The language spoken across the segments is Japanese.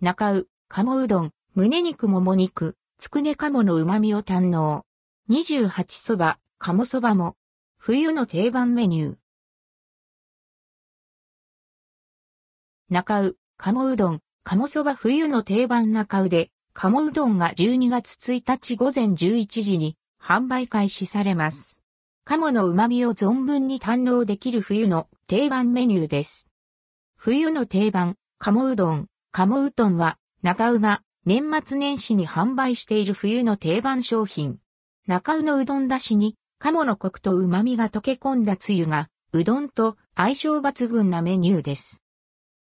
中う、鴨うどん、胸肉もも肉、つくね鴨の旨味を堪能。28そば、鴨そばも、冬の定番メニュー。中う、鴨うどん、鴨そば冬の定番中うで、鴨うどんが12月1日午前11時に販売開始されます。鴨の旨味を存分に堪能できる冬の定番メニューです。冬の定番、鴨うどん、鴨うどんは、中うが年末年始に販売している冬の定番商品。中うのうどんだしに、鴨のコクと旨味が溶け込んだつゆが、うどんと相性抜群なメニューです。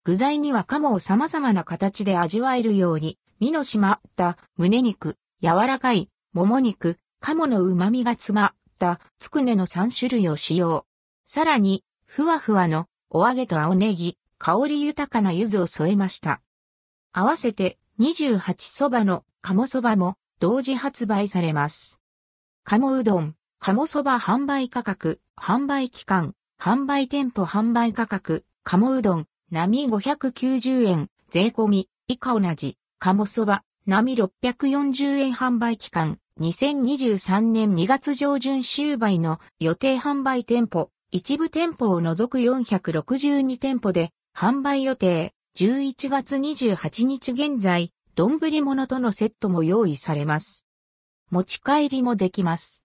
具材には鴨を様々な形で味わえるように、身の締まった胸肉、柔らかいもも肉、鴨の旨味が詰まったつくねの3種類を使用。さらに、ふわふわのお揚げと青ネギ、香り豊かな柚子を添えました。合わせて28そばの鴨そばも同時発売されます。鴨うどん、鴨そば販売価格、販売期間、販売店舗販売価格、鴨うどん、並590円、税込み、以下同じ。鴨そば、並640円販売期間、2023年2月上旬終売の予定販売店舗、一部店舗を除く462店舗で販売予定、11月28日現在、丼物とのセットも用意されます。持ち帰りもできます。